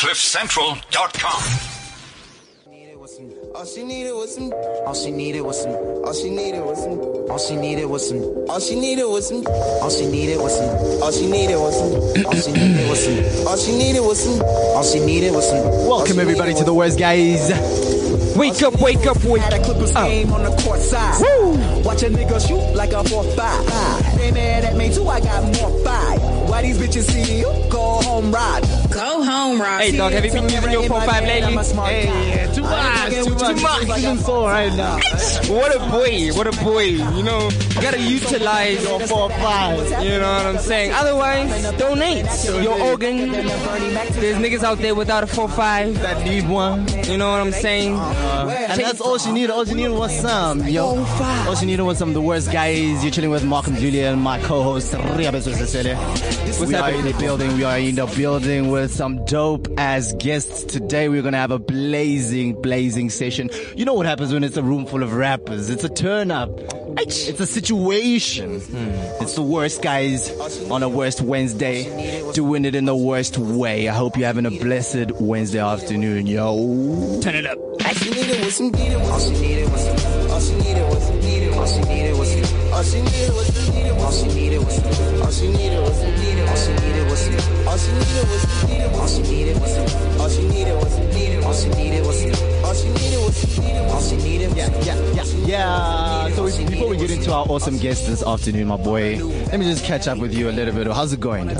CliffCentral.com. All she needed was some. All she needed was some. All she needed was some. All she needed was some. All she needed was some. All she needed was some. All she needed was some. All she needed was some. All she needed was some. All she needed was some. Welcome everybody to the Worst Guys. Wake up, wake up, wake up. Had a Clippers up. game on the court side. Watch a nigga shoot like a 4-5. They mad at me too, I got more five. Why these bitches see you? Go home ride. Go home, Rob. Hey dog, have you been using your 4-5 lately? Hey, too much, too much, too much. Even so right now. What a boy, what a boy. You know, you gotta utilize your 4-5. You know what I'm saying? Otherwise, donate your organ. There's niggas out there without a 4-5 that need one. You know what I'm saying? Uh-huh. And that's all she needed. All she needed was some, yo. All she needed was some of the worst guys. You're chilling with Mark and Julia and my co-host Ria Besosesele. What's We are in the building. We are in the building with with some dope ass guests. Today we're going to have a blazing, blazing session. You know what happens when it's a room full of rappers. It's a turn up. It's a situation. Hmm. It's the worst guys on a worst Wednesday doing it in the worst way. I hope you're having a blessed Wednesday afternoon, yo. Turn it up. All she needed was needed. All she needed was. All she needed was needed. All she needed was. All she needed was needed. All she needed was. All she needed was some. All she needed was some. All she needed was some. All she needed was some. All she needed was some. All she needed was Yeah, yeah, yeah, yeah. So we- before we get into our awesome guest this afternoon, my boy, let me just catch up with you a little bit. How's it going? dog?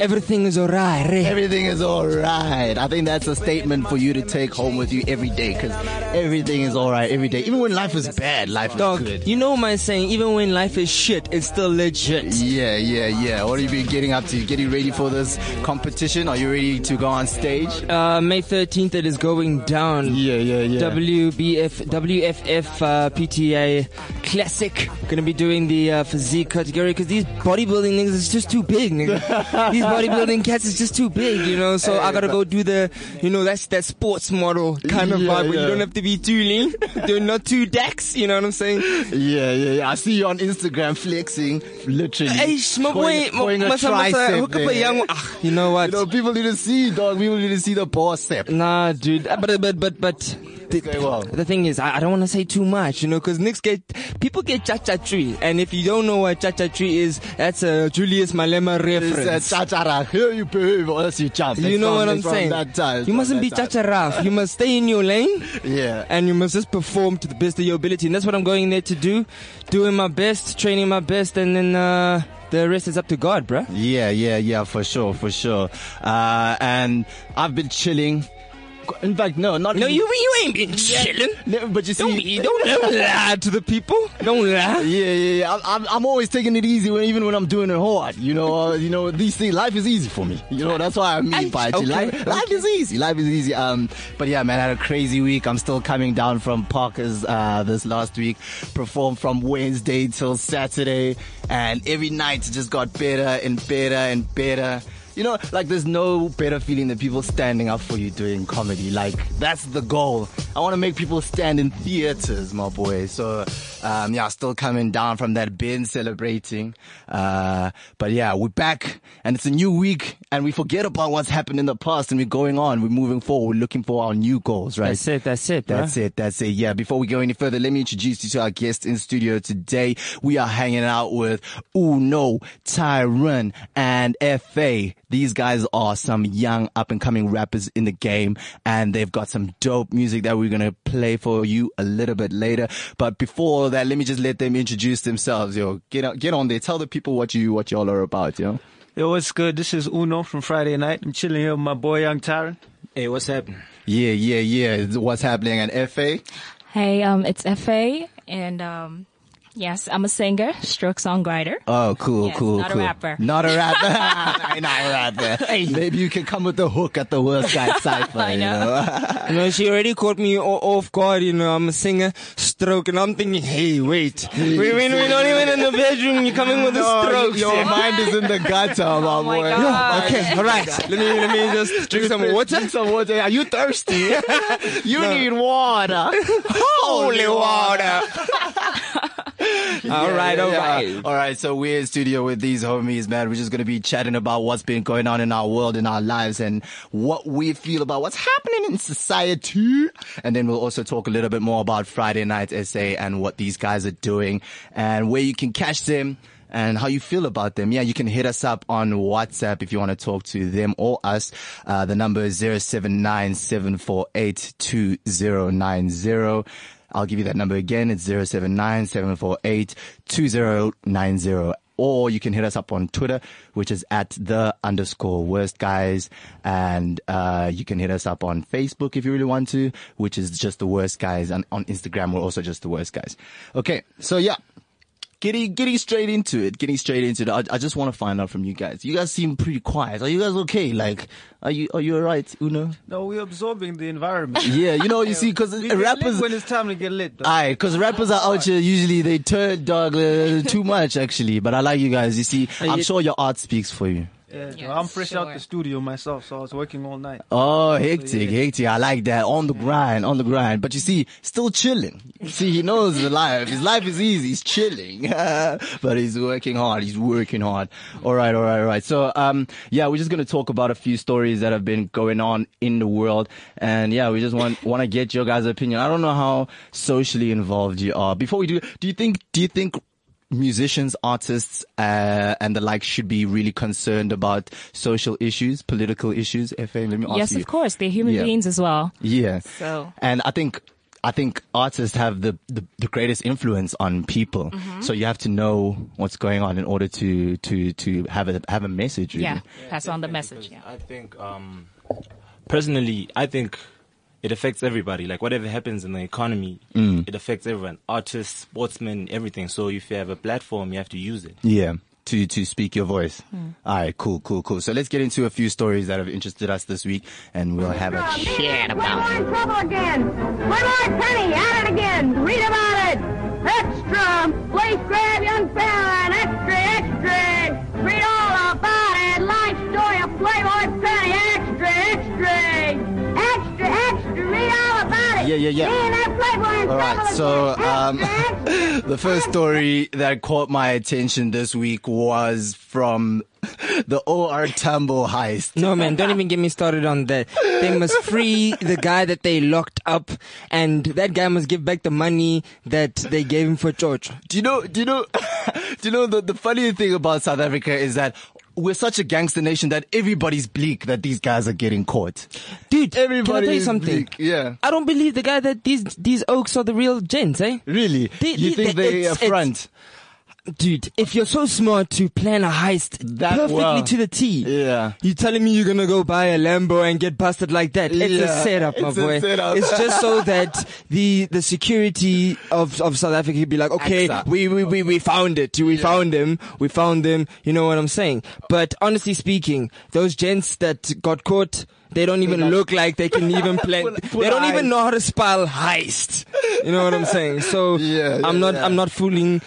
Everything is alright. eh? Everything is alright. I think that's a statement for you to take home with you every day because everything is alright every day. Even when life is bad, life Dog, is good. you know my saying, even when life is shit, it's still legit. Yeah, yeah, yeah. What have you been getting up to? Getting ready for this competition? Are you ready to go on stage? Uh, May 13th, it is going down. Yeah, yeah, yeah. WBF, WFF, uh, PTA Classic. Gonna be doing the uh, physique category because these bodybuilding niggas is just too big, nigga. these bodybuilding cats is just too big, you know. So I gotta go do the, you know, that's that sports model kind of Yeah, vibe where yeah. you don't have to be too lean, you're not too dax. You know what I'm saying? Yeah, yeah, yeah. I see you on Instagram flexing, literally. Hey, my boy, Showing- showing a masa masa, tricep hook up a young. Ah, you know what? You know, people need to see, dog. People need to see the bicep. Nah, dude. But but but but. The, Okay, well. the thing is, I, I don't want to say too much, you know, because Knicks get people get cha cha tree, and if you don't know what cha cha tree is, that's a Julius Malema reference. It's a cha-cha-ra. Here you behave or else you jump. you It's know from- what I'm saying? That time. You mustn't be cha cha rough. You must stay in your lane. Yeah. And you must just perform to the best of your ability, and that's what I'm going there to do. Doing my best, training my best, and then uh, the rest is up to God, bruh. Yeah, yeah, yeah, for sure, for sure. Uh, and I've been chilling. In fact, no, not No, even- you you ain't been chilling. No, but you see, Don't be, don't, don't lie to the people. Don't lie. Yeah, yeah, yeah. I'm, I'm, I'm always taking it easy when, even when I'm doing it hard. You know, uh, you know, these things, life is easy for me. You know, that's why I mean by it. Okay, Life, life is easy. Life is easy. Um, but yeah, man, I had a crazy week. I'm still coming down from Parker's, uh, this last week. Performed from Wednesday till Saturday. And every night it just got better and better and better. You know, like there's no better feeling than people standing up for you doing comedy. Like that's the goal. I want to make people stand in theaters, my boy. So, um, yeah, still coming down from that bin celebrating. Uh, but yeah, we're back and it's a new week and we forget about what's happened in the past and we're going on. We're moving forward. We're looking for our new goals, right? That's it. That's it. That's it. That's it. Yeah. Before we go any further, let me introduce you to our guest in studio today. We are hanging out with Uno, Tyron, and Efe. These guys are some young up and coming rappers in the game and they've got some dope music that we're going to play for you a little bit later. But before that, let me just let them introduce themselves. Yo, get on, get on there. Tell the people what you, what y'all are about, yo. Yo, what's good? This is Uno from Friday Night. I'm chilling here with my boy Young Tyron. Hey, what's happening? Yeah, yeah, yeah. What's happening? And Efe? Hey, um, it's Efe, and um, yes, I'm a singer, stroke songwriter. Oh, cool, Yes, cool, not a rapper. Not a rapper. I'm not a rapper. Maybe you can come with the hook at the worst guy cipher. I you know. know? You know, she already caught me off guard. You know, I'm a singer, stroke, and I'm thinking, hey, wait, wait, wait, we're not even in the bedroom. You're coming with a No, stroke. your sis. mind is in the gutter, oh, my Oh my boy. God. Okay, all right. Let me let me just drink some water. Drink some water. Are you thirsty? you need water. Holy water. All right, all yeah. right. All right, so we're in studio with these homies, man. We're just going to be chatting about what's been going on in our world, in our lives, and what we feel about what's happening in society. And then we'll also talk a little bit more about Friday Night SA and what these guys are doing and where you can catch them and how you feel about them. Yeah, you can hit us up on WhatsApp if you want to talk to them or us. Uh, the number is 0797482090. I'll give you that number again. It's 0797482090. Or you can hit us up on Twitter, which is at the underscore worst guys. And, uh, you can hit us up on Facebook if you really want to, which is just the worst guys. And on Instagram, we're also just the worst guys. Okay. So yeah, getting getting straight into it, getting straight into it. I, I just want to find out from you guys. You guys seem pretty quiet. Are you guys okay? Like, are you are you alright, Uno? No, we're absorbing the environment. Yeah, you know, you see, because rappers. when it's time to get lit. though. Aye, because rappers are out here usually they turn dog uh, too much actually. But I like you guys. You see, I'm sure your art speaks for you. Yeah, Yes, I'm fresh out the studio myself, so I was working all night. Oh, hectic, hectic. I like that. On the grind, on the grind. But you see, still chilling. See, he knows the life. His life is easy. He's chilling. but he's working hard. He's working hard. All right, all right, all right. So, um, yeah, we're just going to talk about a few stories that have been going on in the world. And yeah, we just want, want to get your guys' opinion. I don't know how socially involved you are. Before we do, do you think, do you think musicians, artists, uh, and the like should be really concerned about social issues, political issues? Efe, let me ask Yes, you. Yes, of course. They're human Yeah. beings as well. Yeah. So- and I think I think artists have the, the, the greatest influence on people. Mm-hmm. So you have to know what's going on in order to to to have a have a message. Really. Yeah. Pass on the message. Yeah. I think, um, personally, I think it affects everybody. Like whatever happens in the economy, it affects everyone. Artists, sportsmen, everything. So if you have a platform, you have to use it. Yeah. To, to speak your voice. Hmm. All right, cool, cool, cool. So let's get into a few stories that have interested us this week and we'll have a chat about it. We're in trouble again. One more penny, at it again. Read about it. Extra. Please grab young fella Yeah, yeah, yeah. Me and that Playboy in All trouble right, so um, Extra, extra. the first story that caught my attention this week was from the OR Tambo heist. No man, don't even get me started on that. They must free the guy that they locked up, and that guy must give back the money that they gave him for church. Do you know? Do you know? do you know the the funny thing about South Africa is that we're such a gangster nation that everybody's bleak that these guys are getting caught. Dude, Everybody can I tell you something? bleak, yeah. I don't believe the guy that these these oaks are the real gents, eh? Really? They- you they- think they it's- are front? Dude, if you're so smart to plan a heist That perfectly well. to the T, Yeah. you telling me you're gonna go buy a Lambo and get busted like that? It's Yeah, a setup, my boy. setup. It's just so that the the security of of South Africa could be like, okay, we we we we found it, we found him, we found him. You know what I'm saying? But honestly speaking, those gents that got caught. They don't even look like they can even plan. Full- full they don't eyes. even know how to spell heist. You know what I'm saying? So Yeah, I'm not. yeah. I'm not fooling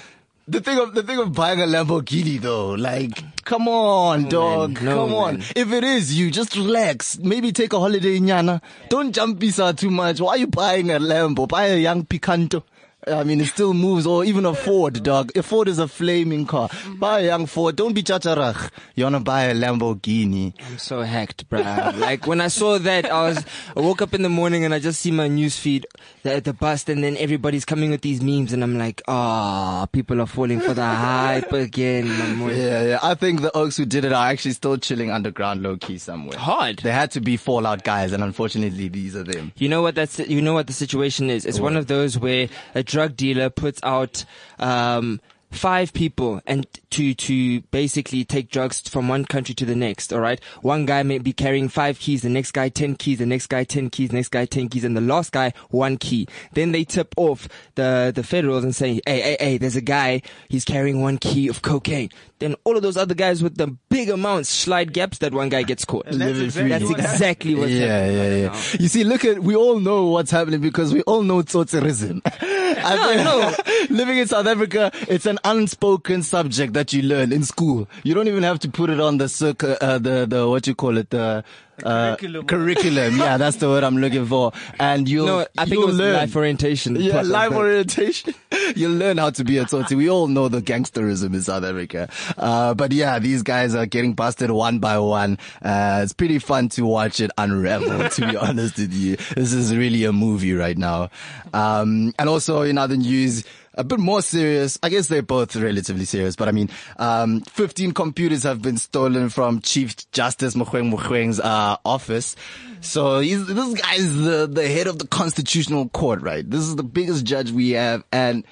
The thing of the thing of buying a Lamborghini though, like, come on, dog. No, come on. If it is you, just relax. Maybe take a holiday in Yana. Don't jump visa too much. Why are you buying a Lambo? Buy a young Picanto. I mean, it still moves, or even a Ford, dog. A Ford is a flaming car. Buy a young Ford. Don't be chacharach. You wanna buy a Lamborghini. I'm so hacked, bruh. like when I saw that, I was, I woke up in the morning and I just see my news feed, the, the bust, and then everybody's coming with these memes, and I'm like, ah, people are falling for the hype again. Yeah, yeah. I think the Oaks who did it are actually still chilling underground low key somewhere. Hard. They had to be Fallout guys, and unfortunately, these are them. You know what that's, you know what the situation is? It's one of those where a drug dealer puts out, um, five people and to to basically take drugs from one country to the next all right? One guy may be carrying five keys the next guy 10 keys the next guy 10 keys next guy 10 keys and the last guy one key. Then they tip off the the federals and say hey hey hey there's a guy he's carrying one key of cocaine. Then all of those other guys with the big amounts slide gaps that one guy gets caught. And that's exactly that's what happened. exactly what's yeah, happening yeah, right yeah. You see, look at, we all know what's happening because we all know tsotserism. I mean, living in South Africa, it's an unspoken subject that you learn in school. You don't even have to put it on the circle, uh, the, the, what you call it, the, uh, curriculum. curriculum. Yeah, that's the word I'm looking for. And you'll No, I think you'll it was learn. life orientation. Yeah, life that. orientation. You'll learn how to be a Tsotsi. We all know the gangsterism in South Africa. Uh, but yeah, these guys are getting busted one by one. Uh, it's pretty fun to watch it unravel, to be honest with you. This is really a movie right now. Um, and also in other news, a bit more serious. I guess they're both relatively serious, but I mean, um, 15 computers have been stolen from Chief Justice Mogoeng Mogoeng's, uh, office. So he's, this guy is the, the head of the constitutional court, right? This is the biggest judge we have and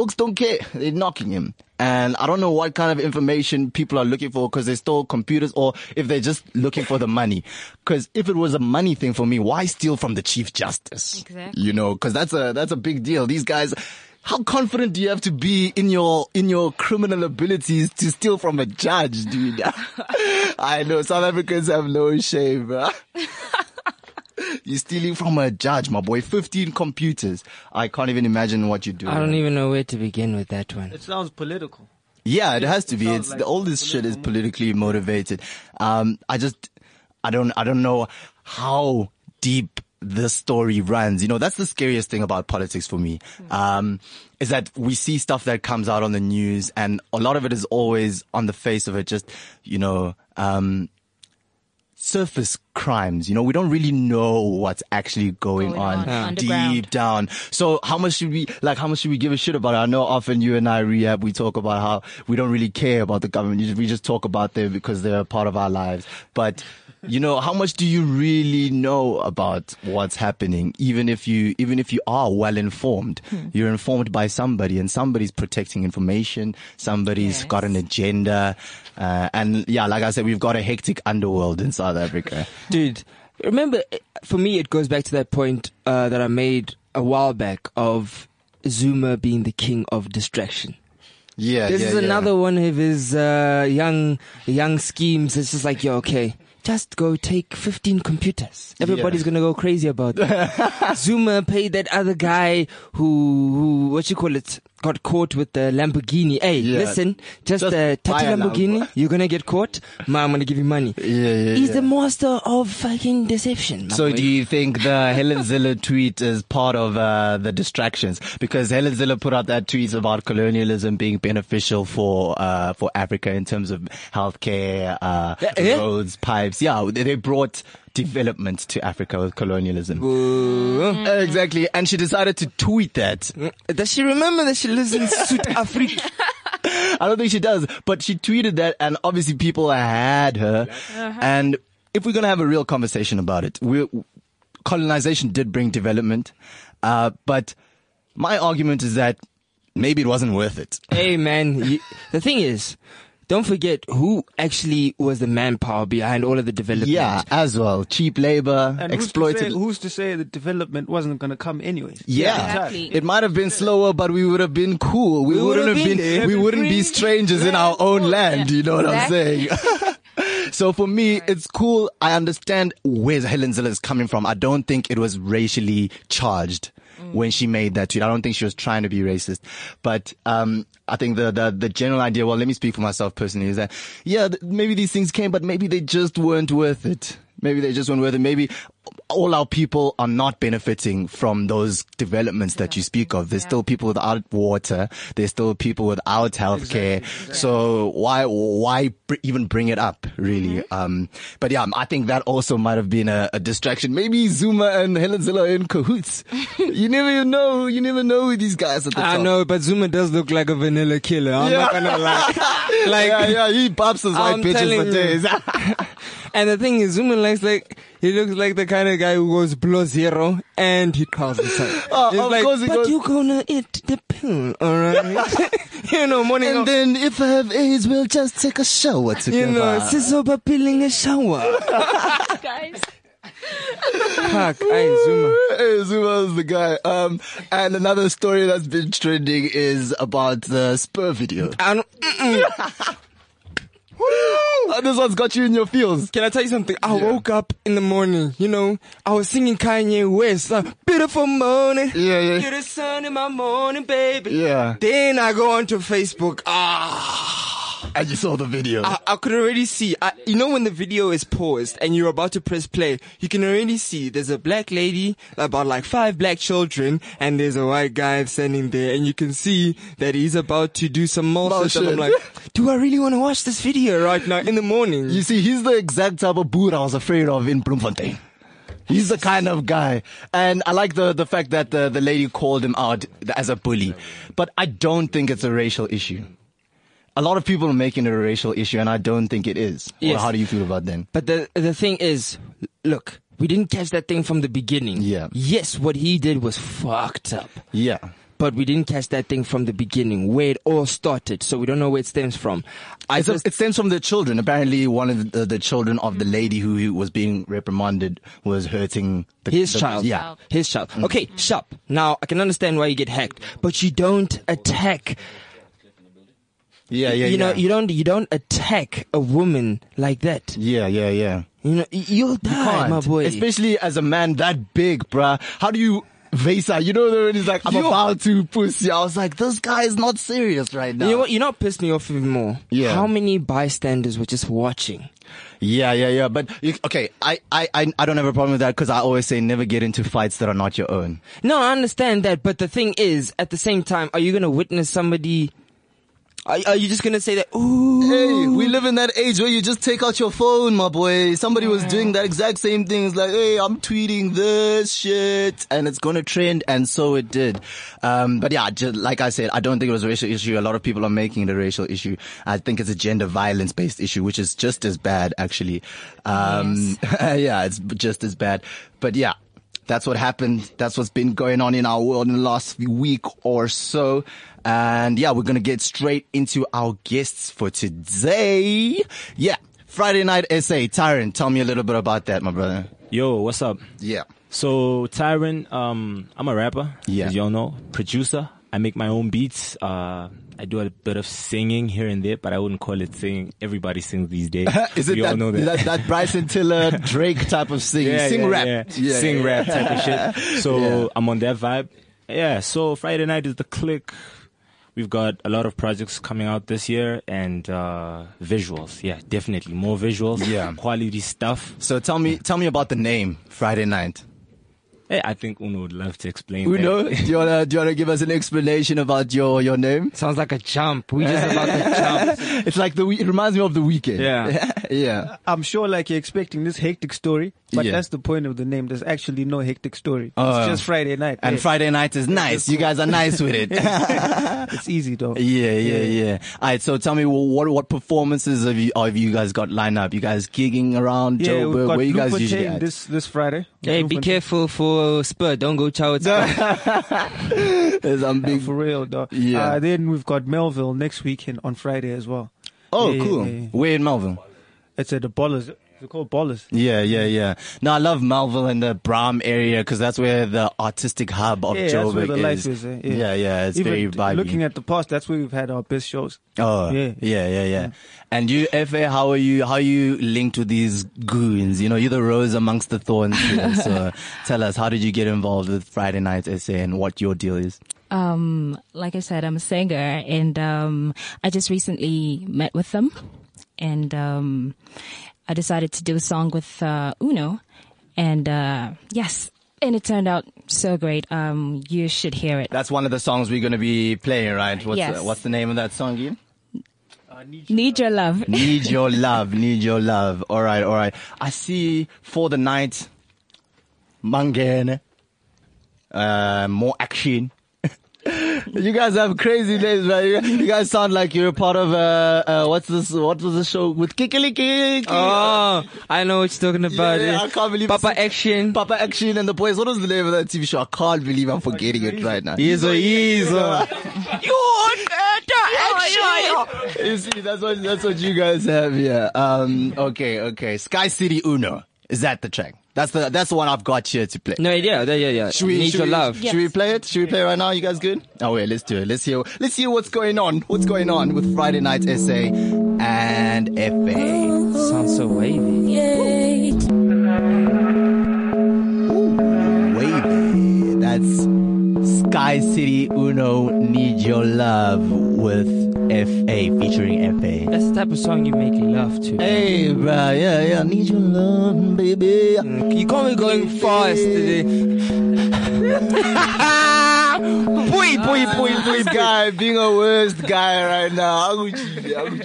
Oaks don't care. They're knocking him. And I don't know what kind of information people are looking for because they stole computers or if they're just looking for the money. Because if it was a money thing for me, why steal from the chief justice? Exactly. You know, because that's a that's a big deal. These guys. How confident do you have to be in your in your criminal abilities to steal from a judge, dude? I know South Africans have no shame, bruh. You're stealing from a judge, my boy. 15 computers. I can't even imagine what you're doing. I don't even know where to begin with that one. It sounds political. Yeah, it has to be. It's like the, all this shit is politically motivated. Um, I just, I don't, I don't know how deep this story runs. You know, that's the scariest thing about politics for me. Um, is that we see stuff that comes out on the news and a lot of it is always on the face of it, just, you know, um, surface crimes. You know, we don't really know what's actually going, Going on, on Yeah. deep down. So how much should we, like, how much should we give a shit about it? I know often you and I rehab, we talk about how we don't really care about the government. We just talk about them because they're a part of our lives. But, you know, how much do you really know about what's happening? Even if you, even if you are well informed, Hmm. you're informed by somebody and somebody's protecting information. Somebody's Yes. got an agenda. Uh, and yeah, like I said, we've got a hectic underworld in South Africa. Dude, remember, for me, it goes back to that point uh, that I made a while back of Zuma being the king of distraction. Yeah, This yeah, is yeah. another one of his uh, young young schemes. It's just like, yo, okay, just go take 15 computers. Everybody's Yeah. gonna go crazy about it. Zuma paid that other guy who, who, what you call it, got caught with the Lamborghini. Hey, Yeah. listen, just, Just uh, touch a a Lamborghini, Lambo. you're gonna get caught. Ma, I'm gonna give you money. Yeah, yeah, He's yeah. the master of fucking deception. So boy. do you think the Helen Zille tweet is part of uh, the distractions? Because Helen Zille put out that tweet about colonialism being beneficial for uh, for Africa in terms of healthcare, uh, yeah. roads, pipes. Yeah, they brought development to Africa with colonialism. Ooh. Mm-hmm. Exactly, and she decided to tweet that. Mm. Does she remember that she lives in South Africa? I don't think she does, but she tweeted that, and obviously people had her. Uh-huh. And if we're gonna have a real conversation about it, we colonization did bring development, uh, but my argument is that maybe it wasn't worth it. hey man, you, the thing is, don't forget who actually was the manpower behind all of the development. Yeah, as well, cheap labor, And who's to, say, who's to say the development wasn't going to come anyways? Yeah, Exactly. it might have been slower, but we would have been cool. We, We wouldn't would have have been. been there. we wouldn't be Free. strangers in our own land. You know what I'm saying? so for me, it's cool. I understand where Helen Zille is coming from. I don't think it was racially charged when she made that tweet. I don't think she was trying to be racist, but um, I think the, the the general idea. Well, let me speak for myself personally. Is that yeah, th- maybe these things came, but maybe they just weren't worth it. Maybe they just weren't worth it. Maybe all our people are not benefiting from those developments that you speak of. There's still people without water. There's still people without healthcare. So why, why br- even bring it up really? Um, but yeah, I think that also might have been a, a distraction. Maybe Zuma and Helen Zille are in cahoots. you never even know. You never know who these guys at the I top. know, but Zuma does look like a vanilla killer. I'm not gonna lie. Like, yeah, yeah, he pops his white I'm bitches for days. and the thing is, Zuma likes like, he looks like the kind of guy who goes below zero and he calls himself. Oh, He's of like, course he but goes- you gonna eat the pill, alright? you know, morning, and then if I have AIDS, we'll just take a shower together. you together. know, sisoba pilling a shower. Guys. Fuck, hey, Zuma. Hey, Zuma's the guy. Um, and another story that's been trending is about the Spur video. I this one's got you in your feels. Can I tell you something? I woke up in the morning, you know, I was singing Kanye West, uh, beautiful morning. Yeah, yeah. You're the sun in my morning, baby. Yeah. Then I go onto Facebook. Ah. And you saw the video. I, I could already see. I, you know when the video is paused and you're about to press play, you can already see there's a black lady, about like five black children, and there's a white guy standing there, and you can see that he's about to do some motion. And I'm like, do I really want to watch this video right now in the morning? You see, he's the exact type of boot I was afraid of in Bloemfontein. He's the kind of guy. And I like the, the fact that the, the lady called him out as a bully. But I don't think it's a racial issue. A lot of people are making it a racial issue and I don't think it is. Yes. how do you feel about that? But the the thing is, look, we didn't catch that thing from the beginning. Yeah. Yes, what he did was fucked up. Yeah. But we didn't catch that thing from the beginning, where it all started. So we don't know where it stems from. I It's a- it stems from the children. Apparently, one of the, the children of the lady who, who was being reprimanded was hurting the, his the- child. Yeah. His child. Mm. Okay, sharp. Now, I can understand why you get hacked, but you don't attack Yeah, yeah, you know, yeah. you don't you don't attack a woman like that. yeah, yeah, yeah. You know, you'll die, can't. my boy. Especially as a man that big, bruh. How do you Vesa, you know when he's like, I'm Yo. about to pussy. I was like, this guy is not serious right now. you know what? You know what pissed me off even more? Yeah. How many bystanders were just watching? Yeah, yeah, yeah. But you, okay, I, I, I, I don't have a problem with that because I always say never get into fights that are not your own. No, I understand that, but the thing is, at the same time, are you gonna witness somebody? Are, are you just gonna say that? Ooh, Hey, we live in that age where you just take out your phone, my boy. Somebody was doing that exact same thing. It's like, hey, I'm tweeting this shit and it's gonna trend. And so it did. Um, but yeah, just, like I said, I don't think it was a racial issue. A lot of people are making it a racial issue. I think it's a gender violence based issue, which is just as bad, actually. Um, yeah, it's just as bad. But yeah. That's what happened. That's what's been going on in our world in the last week or so. And yeah, we're going to get straight into our guests for today. Yeah. Friday night SA. Tyron, tell me a little bit about that, my brother. Yo, what's up? Yeah. So Tyron, um, I'm a rapper. Yeah. As y'all know, producer. I make my own beats. Uh, I do a bit of singing here and there, but I wouldn't call it singing. Everybody sings these days. Is it we that, know that. that, that Bryson Tiller Drake type of singing? yeah, Sing yeah, rap. yeah. Yeah, sing rap type of shit. So. I'm on that vibe. Yeah. So Friday night is the click. We've got a lot of projects coming out this year and uh, visuals. Yeah, definitely more visuals. Yeah. quality stuff. So tell me, tell me about the name Friday night. Hey, I think Uno would love to explain. Uno, that. do you wanna, do you wanna give us an explanation about your, your name? sounds like a jump. We just about to jump. It's like the, we- it reminds me of the weekend. Yeah. yeah. I'm sure like you're expecting this hectic story, but Yeah. that's the point of the name. There's actually no hectic story. Oh. it's just Friday night. And Yeah. Friday night is nice. You guys are nice with it. it's easy though. Yeah, yeah, yeah. All right, so tell me what what performances have you have you guys got lined up? You guys gigging around Yeah, Joburg? we've got Where you guys Bloemfontein usually at? this this Friday. Hey, be careful for Spur. Don't go chow. It's There's some big. for real though. Yeah. Uh, then we've got Melville next weekend on Friday as well. Oh, Yeah, yeah, cool. yeah, yeah. Where in Melville? It's at the Ballers. They're called Ballers. Yeah, yeah, yeah. No, I love Melville and the Braam area because that's where the artistic hub of Yeah, Joburg that's where the is. life is. eh? Yeah, yeah, yeah, it's Even very vibey. Looking at the past, that's where we've had our best shows. Oh, Yeah. yeah, yeah, yeah. And you, Efe, how are you? How are you linked with these goons? You know, you're the rose amongst the thorns. Here. so, tell us, how did you get involved with Friday Night SA and what your deal is? Um, like I said, I'm a singer, and um, I just recently met with them, and um, I decided to do a song with uh, Uno, and uh, yes, and it turned out so great. Um, you should hear it. That's one of the songs we're going to be playing, right? What's, Yes. the, what's the name of that song again? Need your love. Need your love, need your love. All right, all right. I see for the night, Mangene, uh, more action. you guys have crazy names, man. You, you guys sound like you're a part of, uh, uh, what's this, what was the show with Kikili Kiki? Oh, I know what you're talking about. Yeah, eh? I can't believe Papa Action. Papa Action and the boys. What was the name of that TV show? I can't believe I'm forgetting it right now. Yizo, Yizo. You see, that's what that's what you guys have here. Um, okay, okay. Sky City Uno is that the track? That's the that's the one I've got here to play. No, yeah, yeah, yeah, yeah. Should we, Need should your we, love. Should we play it? Should we play it right now? You guys good? Oh wait, let's do it. Let's hear let's hear what's going on. What's going on with Friday Night SA and Efe? Sounds so wavy. Wavy. That's Sky City Uno Need Your Love with Efe featuring Efe. That's the type of song you make love to. Hey, bruh, yeah, yeah, need your love, baby. You can't be going fast today. boy, boy, boy, boy, guy being a worst guy right now.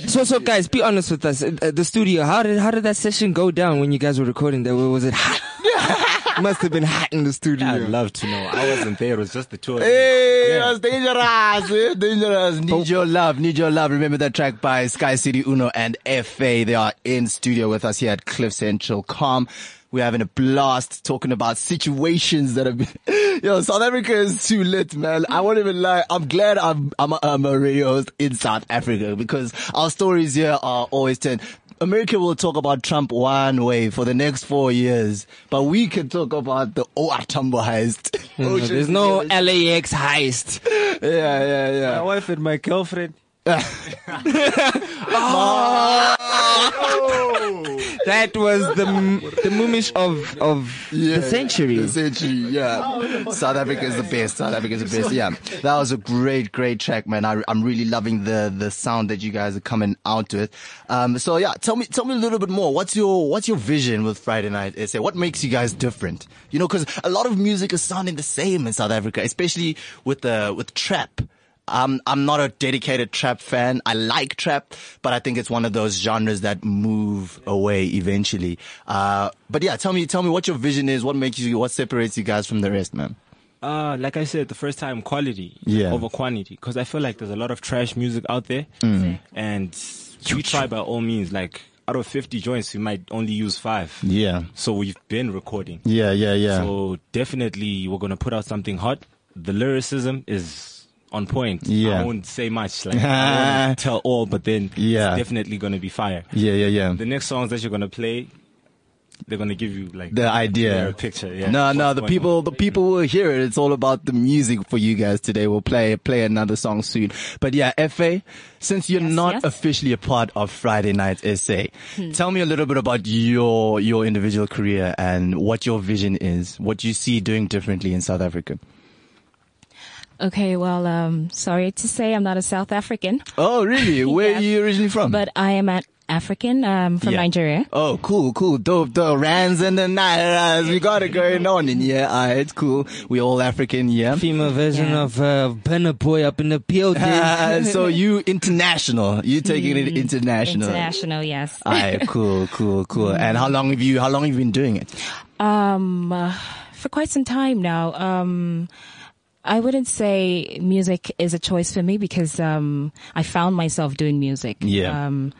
So, so guys, be honest with us. Uh, the studio, how did how did that session go down when you guys were recording? That was it hot? Must have been hot in the studio. I'd love to know. I wasn't there. It was just the two of. Hey, Yeah. that's dangerous, eh? dangerous. Need your love, need your love. Remember that track by Sky City Uno and Efe. They are in studio with us here at Cliff Central Com. We're having a blast talking about situations that have been, yo, South Africa is too lit, man. I won't even lie. I'm glad I'm, I'm, a, I'm a radio host in South Africa because our stories here are always 10. America will talk about Trump one way for the next four years, but we can talk about the OR Tambo heist. No, there's no LAX heist. Yeah, yeah, yeah. My wife and my girlfriend. That was the the moomish of of Yeah, the century. The century, yeah. South Africa is the best. South Africa is the best. Yeah, that was a great, great track, man. I, I'm really loving the the sound that you guys are coming out with. Um, so yeah, tell me, tell me a little bit more. What's your what's your vision with Friday Night SA? What makes you guys different? You know, because a lot of music is sounding the same in South Africa, especially with the with trap. Um, I'm not a dedicated trap fan. I like trap, but I think it's one of those genres that move away eventually. Uh, but yeah, tell me, tell me what your vision is. What makes you, what separates you guys from the rest, man? Uh, like I said, the first time quality Yeah. over quantity. Because I feel like there's a lot of trash music out there, Mm. and we try by all means. Like out of 50 joints, we might only use five. Yeah. So we've been recording. Yeah, yeah, yeah. So definitely, we're gonna put out something hot. The lyricism is on point. Yeah. I won't say much. Like I won't tell all, but then Yeah. it's definitely gonna be fire. yeah, yeah, yeah. The next songs that you're gonna play, they're gonna give you like the idea. clearer picture. Yeah. No, no, the people, the people will hear it. It's all about the music for you guys today. We'll play, play another song soon. But yeah, Efe, since you're Yes, not yes. officially a part of Friday Night SA, hmm. tell me a little bit about your, your individual career and what your vision is, what you see doing differently in South Africa. Okay, well, um, sorry to say I'm not a South African, Oh, really? Where Yes. are you originally from? but I am an African um, from Yeah. Nigeria. Oh, cool, cool. Dope, the rands and the nairas. We got it going on in here. Ah, it's cool. We all African, yeah. Female version Yeah. of uh, Burna Boy up in the building. Ah, so you international. You taking it international. International, yes. Alright, cool, cool, cool. And how long have you, how long have you been doing it? Um, uh, for quite some time now. Um, I wouldn't say music is a choice for me because um, I found myself doing music. Yeah. Um,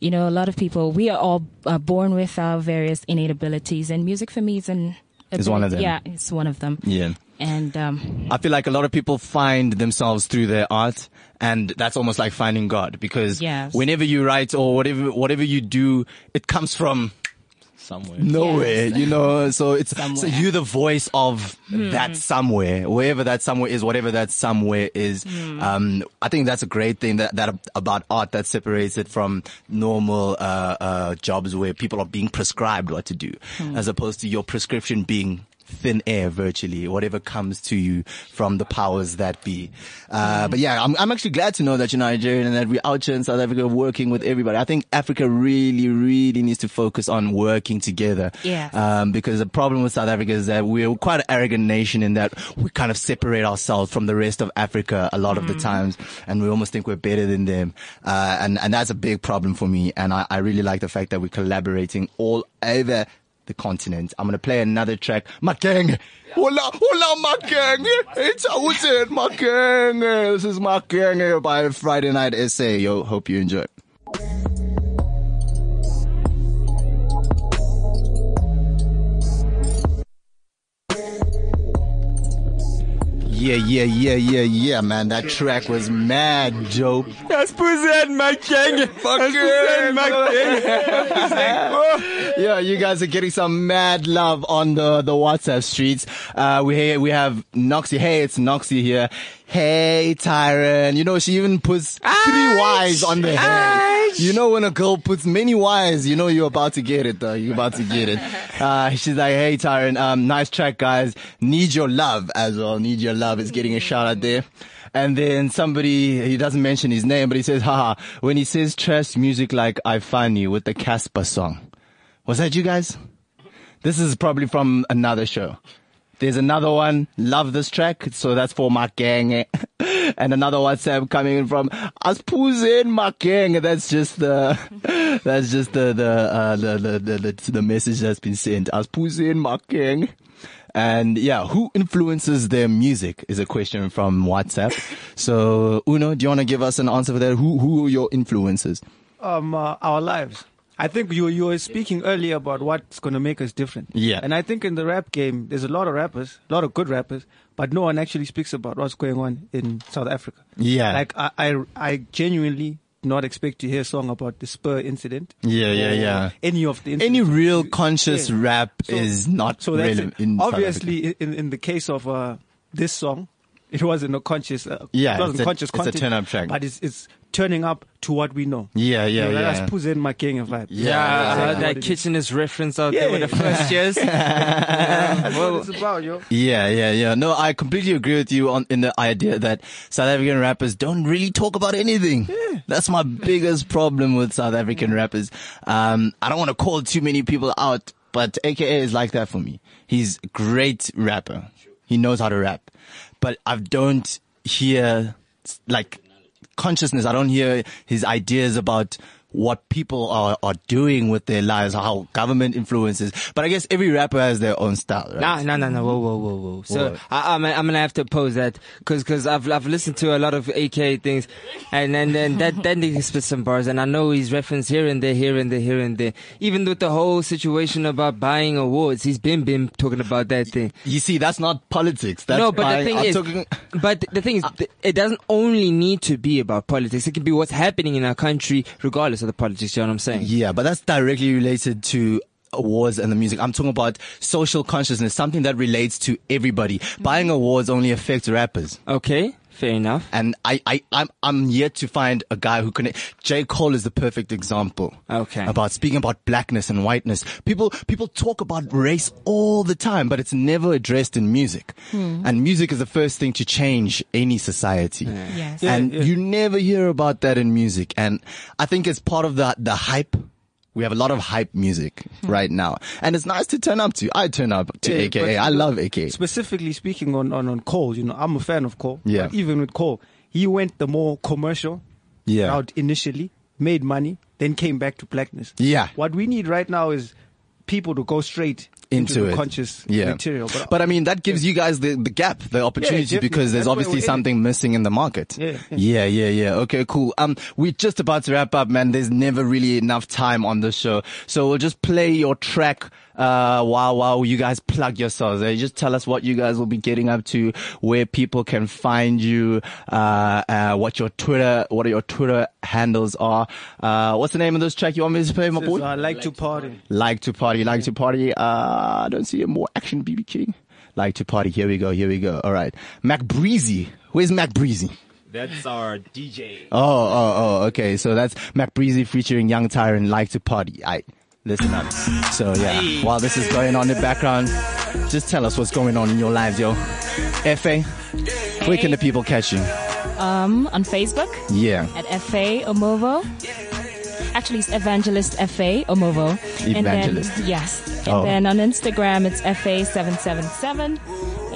you know, a lot of people we are all uh, born with our various innate abilities, and music for me is an Is one of them. Yeah, it's one of them. Yeah. And um, I feel like a lot of people find themselves through their art and that's almost like finding God because Yes. whenever you write or whatever, whatever you do, it comes from somewhere. nowhere, Yes. you know. So it's so Somewhere. You're the voice of that somewhere, wherever that somewhere is, whatever that somewhere is. Hmm. Um, I think that's a great thing that that about art that separates it from normal uh, uh, jobs where people are being prescribed what to do, Hmm. as opposed to your prescription being thin air virtually, whatever comes to you from the powers that be. Uh, but yeah, I'm, I'm actually glad to know that you're Nigerian and that we're out here in South Africa working with everybody. I think Africa really, really needs to focus on working together. Yes. Um, because the problem with South Africa is that we're quite an arrogant nation in that we kind of separate ourselves from the rest of Africa a lot of the times and we almost think we're better than them. Uh, and, and that's a big problem for me. And I, I really like the fact that we're collaborating all over the continent. I'm gonna play another track. Makeng. Hola, hola, Makeng. It's Houghton, Makeng. This is Makeng by Friday Night SA. Yo, hope you enjoy. Yeah, yeah, yeah, yeah, yeah, man. That track was mad, Joe. That's pussy my king. yeah, you guys are getting some mad love on the, the WhatsApp streets. Uh, we, we have Noxie. Hey, it's Noxie here. Hey, Tyron. You know, she even puts three Y's on the head. You know when a girl puts many Y's, you know you're about to get it though. You're about to get it. Uh, she's like, hey Tyron, um, nice track guys. Need your love as well. Need your love is getting a shout out there. And then somebody, he doesn't mention his name, but he says, haha, when he says trash music like I Find You with the Cassper song. Was that you guys? This is probably from another show. There's another one, love this track, so that's for my gang. and another WhatsApp coming in from Aspuzen my gang. That's just the, that's just the, the, uh, the, the, the, the, message that's been sent. Aspuzen my gang. And yeah, who influences their music is a question from WhatsApp. So Uno, do you want to give us an answer for that? Who, who are your influences? um, uh, our lives. I think you you were speaking earlier about what's going to make us different. Yeah. And I think in the rap game, there's a lot of rappers, a lot of good rappers, but no one actually speaks about what's going on in South Africa. Yeah. Like I I, I genuinely not expect to hear a song about the Spur incident. Yeah, yeah, yeah. Any of the Any real conscious Yeah. rap So- is not so that's it. in obviously in in the case of uh, this song it wasn't a conscious uh, Yeah, it wasn't it's a- conscious it's a content, turn-up track. but it's it's turning up to what we know Yeah, yeah, you know, yeah. that's Puzen Makenga vibe Yeah, Yeah, I yeah, heard that it is. kitchenist reference out Yeah. there with the first years. Yeah, that's well, what it's about yo Yeah, yeah, yeah. No, I completely agree with you on in the idea that South African rappers don't really talk about anything. Yeah. That's my biggest problem with South African rappers. Um, I don't want to call too many people out, but AKA is like that for me. He's a great rapper. He knows how to rap, but I don't hear like consciousness. I don't hear his ideas about what people are, are doing with their lives, how government influences. But I guess every rapper has their own style, right? Nah, nah, nah, no, Whoa, whoa, whoa, whoa. So What? I, I'm, I'm gonna have to oppose that because because I've I've listened to a lot of AK things, and and then that that nigga spit some bars, and I know he's referenced here and there, here and there, here and there. Even with the whole situation about buying awards, he's been been talking about that thing. You see, that's not politics. That's no, but buying- the thing I'm is, talking- but the thing is, uh, it doesn't only need to be about politics. It can be what's happening in our country, regardless the politics. You know what I'm saying? yeah, but that's directly related to awards and the music. I'm talking about social consciousness, something that relates to everybody. Mm-hmm. Buying awards only affects rappers. Okay, fair enough. And I, I, I'm, I'm yet to find a guy who can, J. Cole is the perfect example. Okay. About speaking about blackness and whiteness. People, people talk about race all the time, but it's never addressed in music. Hmm. And music is the first thing to change any society. Yes. Yeah, and yeah. you never hear about that in music. And I think it's part of the, the hype. We have a lot of hype music hmm. right now. And it's nice to turn up to. I turn up to Yeah, AKA. I love AKA. specifically speaking on, on, on Cole, you know, I'm a fan of Cole. Yeah. But even with Cole, he went the more commercial Yeah. route initially, made money, then came back to blackness. Yeah. What we need right now is people to go straight into, into, it. conscious yeah. material. But, I mean, that gives you guys the, the gap, the opportunity definitely. because there's That's obviously in something missing in the market. Yeah, yeah, yeah, yeah. Okay, cool. Um, we're just about to wrap up, man. There's never really enough time on the show. So we'll just play your track, uh, while, while you guys plug yourselves. Uh, just tell us what you guys will be getting up to, where people can find you, uh, uh, what your Twitter, what your Twitter handles are. Uh, what's the name of this track you want me to play, my boy? I like to party. Like to party, like to party. Uh, I don't see a more action, BB King. Like to party. Here we go. Here we go. All right. Mac Breezy. Where's Mac Breezy? That's our DJ. Oh, oh, oh. Okay. So that's Mac Breezy featuring Young Tyrant. Like to party. I listen up. So yeah, while this is going on in the background, just tell us what's going on in your lives, yo. Efe, where can the people catch you? Um, on Facebook Yeah. at Efe Omovo. Actually, it's Evangelist Efe Omovo. Evangelist. And then, yes. And Oh. then on Instagram, it's FA777.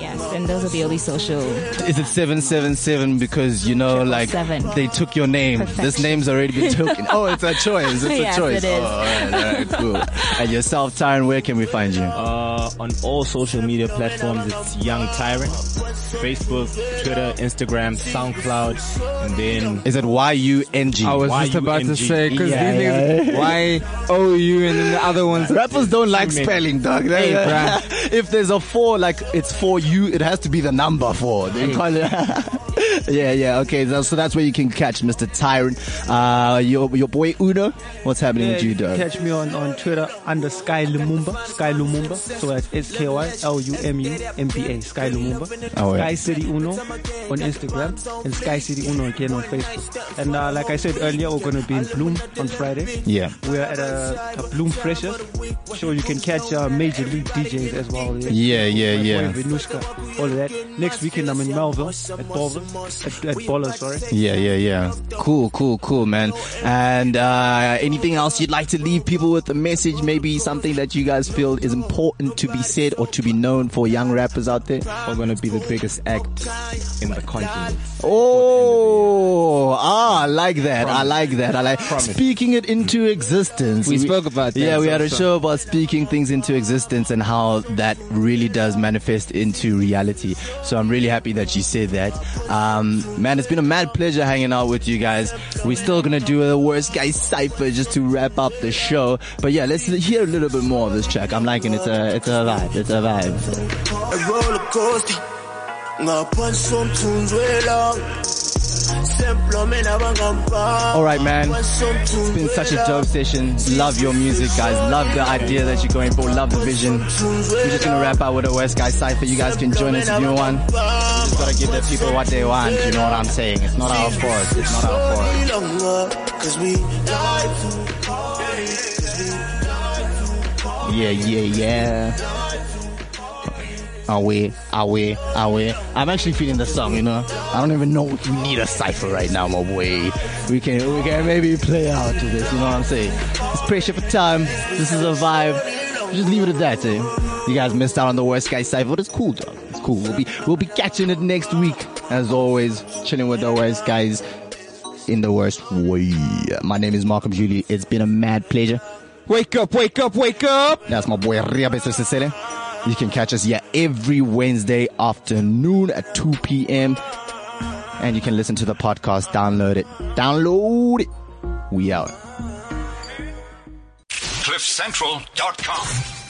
Yes, and those are the only social. Is it 777 because, you know, like, seven. they took your name? This name's already been taken. oh, it's a choice. It's Yes, a choice. it is. Oh, all right, all right, cool. and yourself, Tyron, where can we find you? Uh, on all social media platforms, it's Young Tyrant. Facebook, Twitter, Instagram, SoundCloud, and then Is it Y-U-N-G? I was just about to say because Yeah, these niggas, why O U and then the other ones. Rappers don't like many. spelling, dog. Hey, if there's a four, like it's for you, it has to be the number four. They call it. yeah, yeah. Okay, so, that's where you can catch Mr. Tyrant. Uh, your your boy Uno. What's happening Yeah, with you, dog? catch me on, on Twitter under Sky Lumumba. Sky Lumumba. So that's S K Y L U M U M B A. Sky Lumumba. Oh, yeah. Sky City Uno on Instagram and Sky City Uno again on Facebook. And uh, like I said earlier, we're going to be in Bloem on Friday. Yeah. We're at a, a Bloem Freshers. Sure, you can catch uh, major league DJs as well. Yeah, yeah, boy yeah. Venushka, all of that. Next weekend, I'm in Melville at Boulder, at, at Boller, sorry. Yeah, yeah, yeah. Cool, cool, cool, man. And uh, anything else you'd like to leave people with a message? Maybe something that you guys feel is important to be said or to be known for young rappers out there? We're gonna be the biggest act in the continent. Oh, ah, I like that. I like that. I like Promise. speaking it into existence. We spoke about that Yeah, we had a show about speaking things into existence and how that really does manifest into reality. So I'm really happy that you said that. Um, man, it's been a mad pleasure hanging out with you guys. We're still gonna do the worst guy cipher just to wrap up the show. But yeah, let's hear a little bit more of this track. I'm liking it. It's a, it's a vibe. It's a vibe. A roller coaster All right, man. It's been such a dope session. Love your music, guys. Love the idea that you're going for. Love the vision. We're just gonna wrap out with a Worst Guy Cypher. You guys can join us if you want. We just gotta give the people what they want. You know what I'm saying? It's not our fault. It's not our fault. Yeah, yeah, yeah. We? Are we? I'm actually feeling the song, you know. I don't even know if we need a cipher right now, my boy. We can, we can maybe play out to this. You know what I'm saying? It's pressure for time. This is a vibe. Just leave it at that, eh? You guys missed out on the worst guy cipher, but it's cool, dog. It's cool. We'll be, we'll be catching it next week, as always. Chilling with the worst guys in the worst way. My name is Malcolm Julie. It's been a mad pleasure. Wake up, wake up, wake up! That's my boy Riabeso Sesele. You can catch us yeah every Wednesday afternoon at 2 p.m. And you can listen to the podcast, download it. Download it. We out. CliffCentral.com.